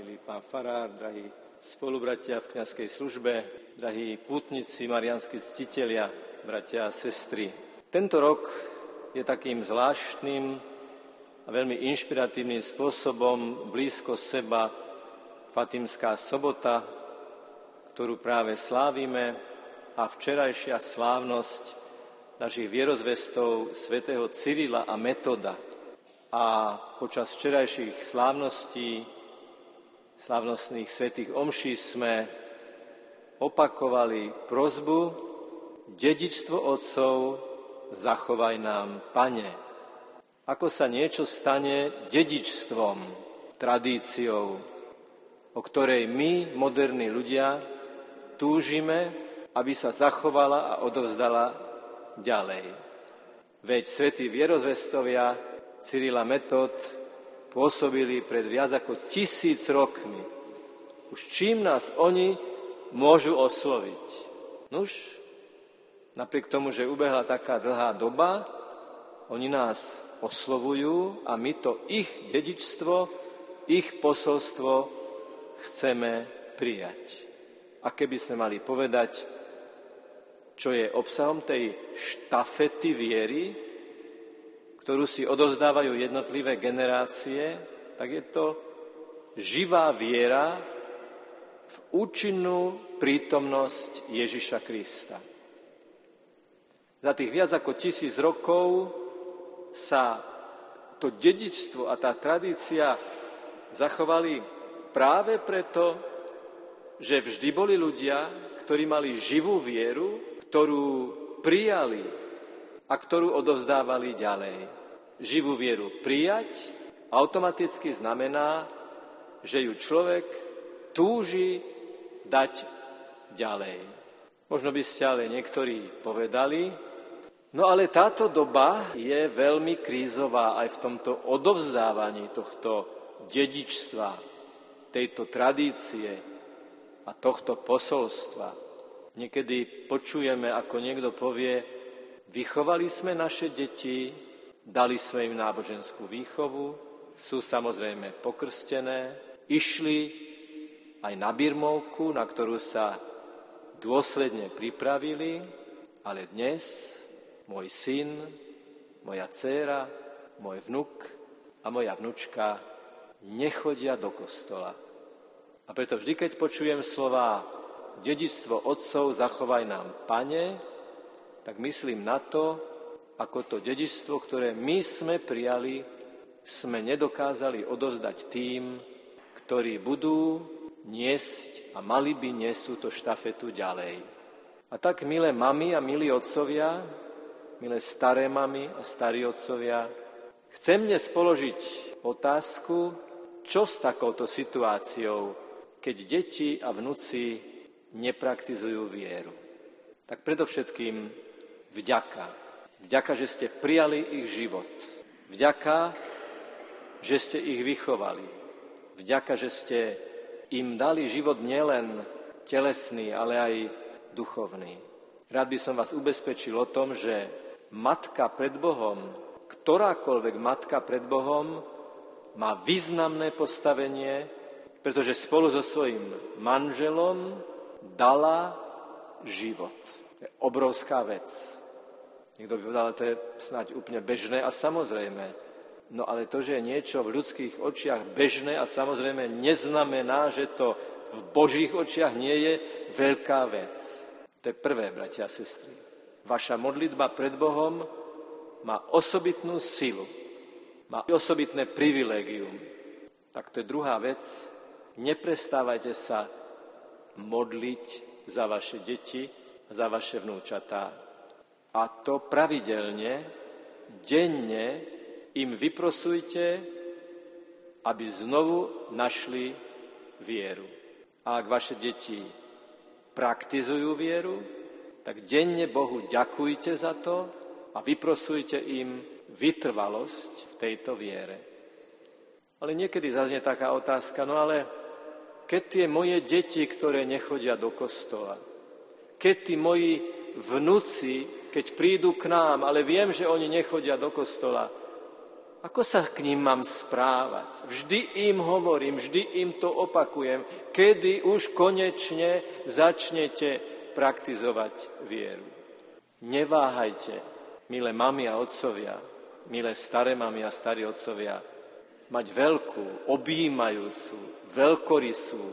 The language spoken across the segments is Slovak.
milý pán Farár, drahí spolubratia v kniazkej službe, drahí pútnici, marianskí ctitelia, bratia a sestry. Tento rok je takým zvláštnym a veľmi inšpiratívnym spôsobom blízko seba Fatimská sobota, ktorú práve slávime a včerajšia slávnosť našich vierozvestov svätého Cyrila a Metoda. A počas včerajších slávností slávnostných svetých omší sme opakovali prozbu dedičstvo otcov zachovaj nám, pane. Ako sa niečo stane dedičstvom, tradíciou, o ktorej my, moderní ľudia, túžime, aby sa zachovala a odovzdala ďalej. Veď svätí vierozvestovia Cyrila Metod pôsobili pred viac ako tisíc rokmi. Už čím nás oni môžu osloviť? Nuž, napriek tomu, že ubehla taká dlhá doba, oni nás oslovujú a my to ich dedičstvo, ich posolstvo chceme prijať. A keby sme mali povedať, čo je obsahom tej štafety viery, ktorú si odovzdávajú jednotlivé generácie, tak je to živá viera v účinnú prítomnosť Ježiša Krista. Za tých viac ako tisíc rokov sa to dedičstvo a tá tradícia zachovali práve preto, že vždy boli ľudia, ktorí mali živú vieru, ktorú prijali a ktorú odovzdávali ďalej. Živú vieru prijať automaticky znamená, že ju človek túži dať ďalej. Možno by ste ale niektorí povedali, no ale táto doba je veľmi krízová aj v tomto odovzdávaní tohto dedičstva, tejto tradície a tohto posolstva. Niekedy počujeme, ako niekto povie, Vychovali sme naše deti, dali sme im náboženskú výchovu, sú samozrejme pokrstené, išli aj na birmovku, na ktorú sa dôsledne pripravili, ale dnes môj syn, moja dcéra, môj vnuk a moja vnučka nechodia do kostola. A preto vždy, keď počujem slova dedictvo otcov, zachovaj nám, pane, tak myslím na to, ako to dedičstvo, ktoré my sme prijali, sme nedokázali odozdať tým, ktorí budú niesť a mali by niesť túto štafetu ďalej. A tak, milé mamy a milí otcovia, milé staré mamy a starí otcovia, chcem dnes položiť otázku, čo s takouto situáciou, keď deti a vnúci nepraktizujú vieru. Tak predovšetkým vďaka. Vďaka, že ste prijali ich život. Vďaka, že ste ich vychovali. Vďaka, že ste im dali život nielen telesný, ale aj duchovný. Rád by som vás ubezpečil o tom, že matka pred Bohom, ktorákoľvek matka pred Bohom, má významné postavenie, pretože spolu so svojím manželom dala život. To je obrovská vec. Niekto by povedal, že to je snáď úplne bežné a samozrejme. No ale to, že je niečo v ľudských očiach bežné a samozrejme neznamená, že to v Božích očiach nie je veľká vec. To je prvé, bratia a sestry. Vaša modlitba pred Bohom má osobitnú silu, má osobitné privilégium. Tak to je druhá vec. Neprestávajte sa modliť za vaše deti, za vaše vnúčatá. A to pravidelne, denne im vyprosujte, aby znovu našli vieru. A ak vaše deti praktizujú vieru, tak denne Bohu ďakujte za to a vyprosujte im vytrvalosť v tejto viere. Ale niekedy zaznie taká otázka, no ale keď tie moje deti, ktoré nechodia do kostola, keď tí moji vnúci, keď prídu k nám, ale viem, že oni nechodia do kostola, Ako sa k ním mám správať? Vždy im hovorím, vždy im to opakujem, kedy už konečne začnete praktizovať vieru. Neváhajte, milé mami a otcovia, milé staré mami a starí otcovia, mať veľkú, objímajúcu, veľkorysú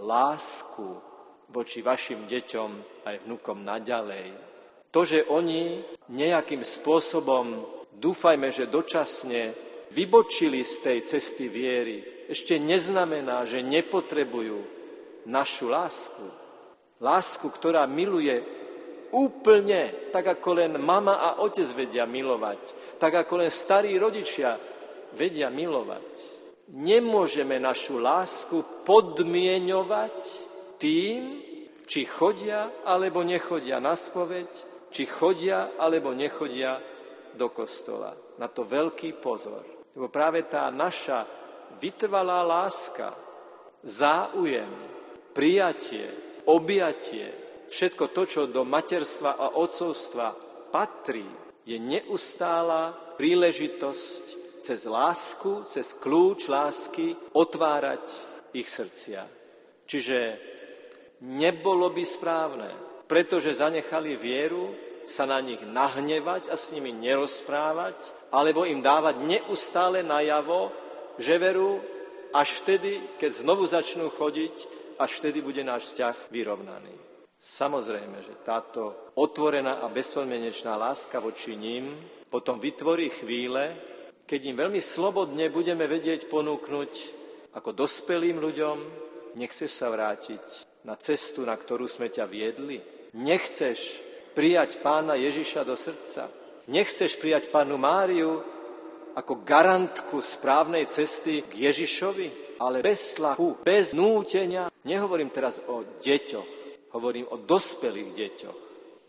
lásku voči vašim deťom aj vnukom naďalej. To, že oni nejakým spôsobom dúfajme, že dočasne vybočili z tej cesty viery, ešte neznamená, že nepotrebujú našu lásku. Lásku, ktorá miluje úplne, tak ako len mama a otec vedia milovať, tak ako len starí rodičia vedia milovať. Nemôžeme našu lásku podmienovať tým, či chodia alebo nechodia na spoveď, či chodia alebo nechodia do kostola. Na to veľký pozor. Lebo práve tá naša vytrvalá láska, záujem, prijatie, objatie, všetko to, čo do materstva a otcovstva patrí, je neustála príležitosť cez lásku, cez kľúč lásky otvárať ich srdcia. Čiže nebolo by správne, pretože zanechali vieru, sa na nich nahnevať a s nimi nerozprávať, alebo im dávať neustále najavo, že veru až vtedy, keď znovu začnú chodiť, až vtedy bude náš vzťah vyrovnaný. Samozrejme, že táto otvorená a bezpodmienečná láska voči ním potom vytvorí chvíle, keď im veľmi slobodne budeme vedieť ponúknuť ako dospelým ľuďom, nechceš sa vrátiť na cestu, na ktorú sme ťa viedli? Nechceš prijať pána Ježiša do srdca. Nechceš prijať pánu Máriu ako garantku správnej cesty k Ježišovi, ale bez tlaku, bez nútenia. Nehovorím teraz o deťoch, hovorím o dospelých deťoch.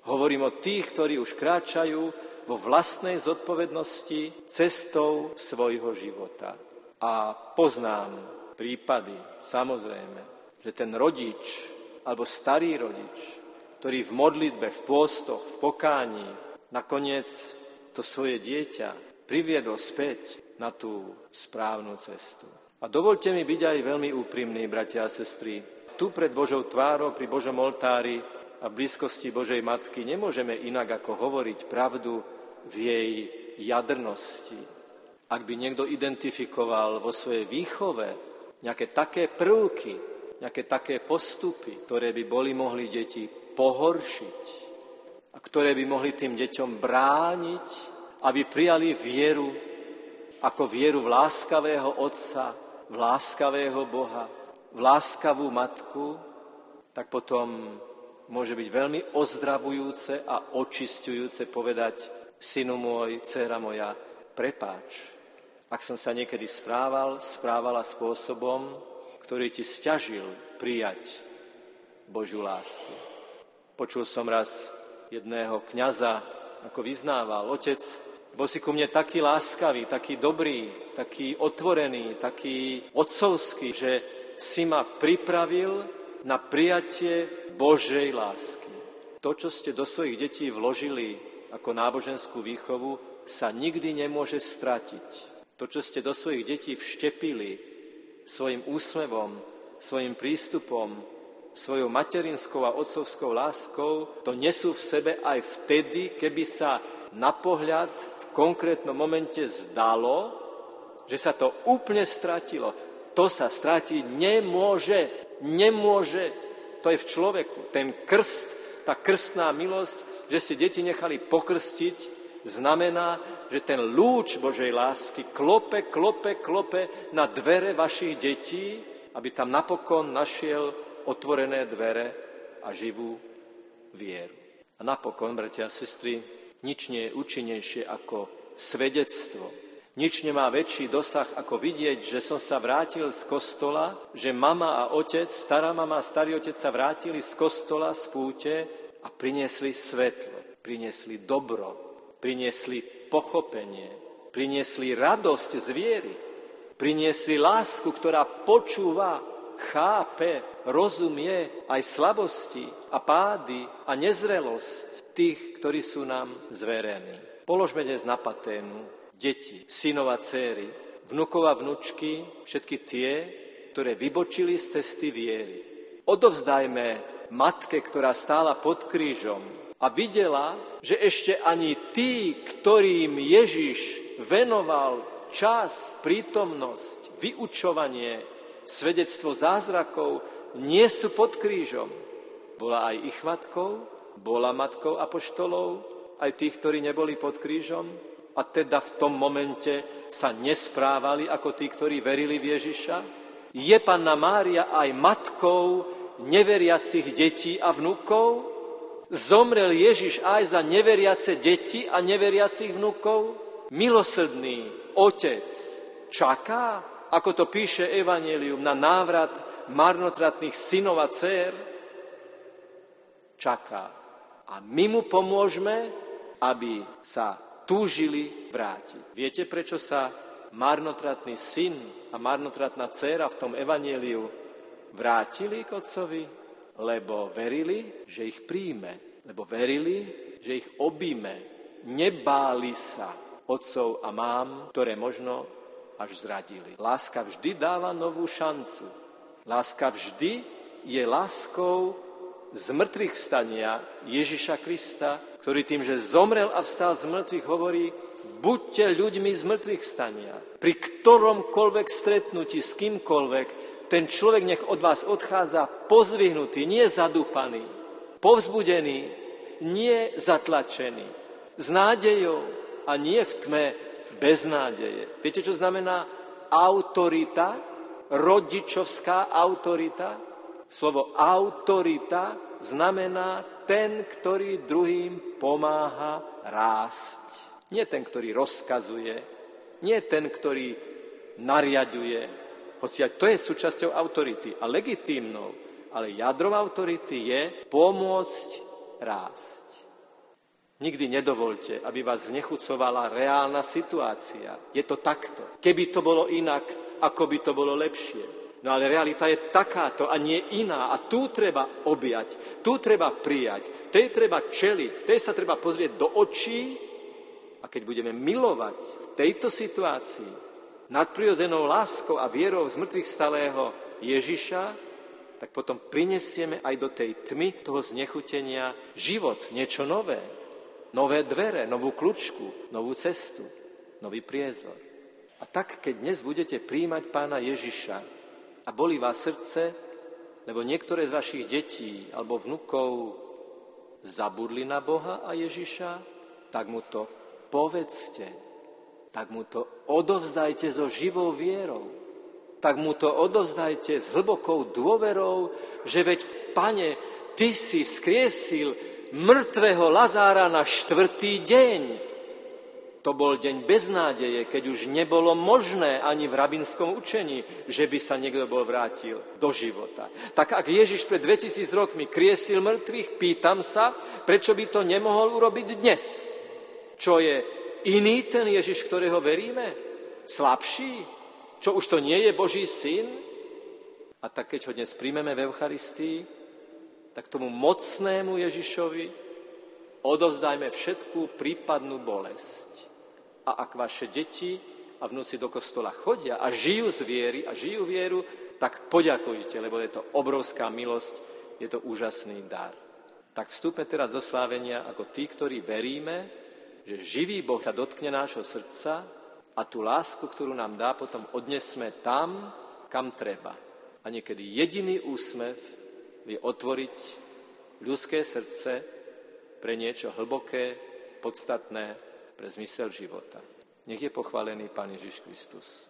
Hovorím o tých, ktorí už kráčajú vo vlastnej zodpovednosti cestou svojho života. A poznám prípady, samozrejme, že ten rodič alebo starý rodič ktorý v modlitbe, v pôstoch, v pokání nakoniec to svoje dieťa priviedol späť na tú správnu cestu. A dovolte mi byť aj veľmi úprimný, bratia a sestry. Tu pred Božou tvárou, pri Božom oltári a v blízkosti Božej Matky nemôžeme inak ako hovoriť pravdu v jej jadrnosti. Ak by niekto identifikoval vo svojej výchove nejaké také prvky, nejaké také postupy, ktoré by boli mohli deti pohoršiť a ktoré by mohli tým deťom brániť, aby prijali vieru ako vieru v láskavého Otca, v láskavého Boha, v láskavú Matku, tak potom môže byť veľmi ozdravujúce a očistujúce povedať synu môj, dcera moja, prepáč, ak som sa niekedy správal, správala spôsobom, ktorý ti stiažil prijať Božiu lásku. Počul som raz jedného kňaza, ako vyznával, otec, bol si ku mne taký láskavý, taký dobrý, taký otvorený, taký otcovský, že si ma pripravil na prijatie Božej lásky. To, čo ste do svojich detí vložili ako náboženskú výchovu, sa nikdy nemôže stratiť. To, čo ste do svojich detí vštepili svojim úsmevom, svojim prístupom, svojou materinskou a otcovskou láskou, to nesú v sebe aj vtedy, keby sa na pohľad v konkrétnom momente zdalo, že sa to úplne stratilo. To sa stratiť nemôže. Nemôže. To je v človeku. Ten krst, tá krstná milosť, že ste deti nechali pokrstiť, znamená, že ten lúč Božej lásky klope, klope, klope na dvere vašich detí, aby tam napokon našiel otvorené dvere a živú vieru. A napokon, bratia a sestry, nič nie je účinnejšie ako svedectvo. Nič nemá väčší dosah, ako vidieť, že som sa vrátil z kostola, že mama a otec, stará mama a starý otec sa vrátili z kostola, z púte a priniesli svetlo, priniesli dobro, priniesli pochopenie, priniesli radosť z viery, priniesli lásku, ktorá počúva chápe, rozumie aj slabosti a pády a nezrelosť tých, ktorí sú nám zverení. Položme dnes na paténu deti, synov a céry, vnukov a vnučky, všetky tie, ktoré vybočili z cesty viery. Odovzdajme matke, ktorá stála pod krížom a videla, že ešte ani tí, ktorým Ježiš venoval čas, prítomnosť, vyučovanie, svedectvo zázrakov, nie sú pod krížom. Bola aj ich matkou, bola matkou apoštolov, aj tých, ktorí neboli pod krížom, a teda v tom momente sa nesprávali ako tí, ktorí verili v Ježiša? Je Panna Mária aj matkou neveriacich detí a vnúkov? Zomrel Ježiš aj za neveriace deti a neveriacich vnúkov? Milosrdný otec čaká, ako to píše Evangelium, na návrat marnotratných synov a dcer? Čaká. A my mu pomôžeme, aby sa túžili vrátiť. Viete, prečo sa marnotratný syn a marnotratná dcéra v tom evaníliu vrátili k otcovi? Lebo verili, že ich príjme. Lebo verili, že ich objíme. Nebáli sa otcov a mám, ktoré možno až zradili. Láska vždy dáva novú šancu. Láska vždy je láskou z mŕtvych vstania Ježiša Krista, ktorý tým, že zomrel a vstal z mŕtvych, hovorí, buďte ľuďmi z mŕtvych vstania. Pri ktoromkoľvek stretnutí s kýmkoľvek, ten človek nech od vás odchádza pozvihnutý, nie zadúpaný, povzbudený, nie zatlačený, s nádejou a nie v tme bez nádeje. Viete, čo znamená autorita? Rodičovská autorita? Slovo autorita znamená ten, ktorý druhým pomáha rásť. Nie ten, ktorý rozkazuje, nie ten, ktorý nariaduje, hoci to je súčasťou autority a legitímnou, ale jadrom autority je pomôcť rásť. Nikdy nedovolte, aby vás znechucovala reálna situácia. Je to takto. Keby to bolo inak, ako by to bolo lepšie. No ale realita je takáto a nie iná. A tu treba objať, tu treba prijať, tej treba čeliť, tej sa treba pozrieť do očí a keď budeme milovať v tejto situácii nadprirodzenou láskou a vierou z mŕtvych stalého Ježiša, tak potom prinesieme aj do tej tmy toho znechutenia život, niečo nové. Nové dvere, novú kľúčku, novú cestu, nový priezor. A tak, keď dnes budete príjmať pána Ježiša, a bolí vás srdce, lebo niektoré z vašich detí alebo vnukov zabudli na Boha a Ježiša, tak mu to povedzte, tak mu to odovzdajte so živou vierou, tak mu to odovzdajte s hlbokou dôverou, že veď, pane, ty si vzkriesil mŕtvého Lazára na štvrtý deň. To bol deň beznádeje, keď už nebolo možné ani v rabinskom učení, že by sa niekto bol vrátil do života. Tak ak Ježiš pred 2000 rokmi kriesil mŕtvych, pýtam sa, prečo by to nemohol urobiť dnes? Čo je iný ten Ježiš, ktorého veríme? Slabší? Čo už to nie je Boží syn? A tak keď ho dnes príjmeme v Eucharistii, tak tomu mocnému Ježišovi odovzdajme všetkú prípadnú bolesť a ak vaše deti a vnúci do kostola chodia a žijú z viery a žijú vieru, tak poďakujte, lebo je to obrovská milosť, je to úžasný dar. Tak vstúpme teraz do slávenia ako tí, ktorí veríme, že živý Boh sa dotkne nášho srdca a tú lásku, ktorú nám dá, potom odnesme tam, kam treba. A niekedy jediný úsmev vie otvoriť ľudské srdce pre niečo hlboké, podstatné, pre zmysel života. Nech je pochválený Pán Ježiš Kristus.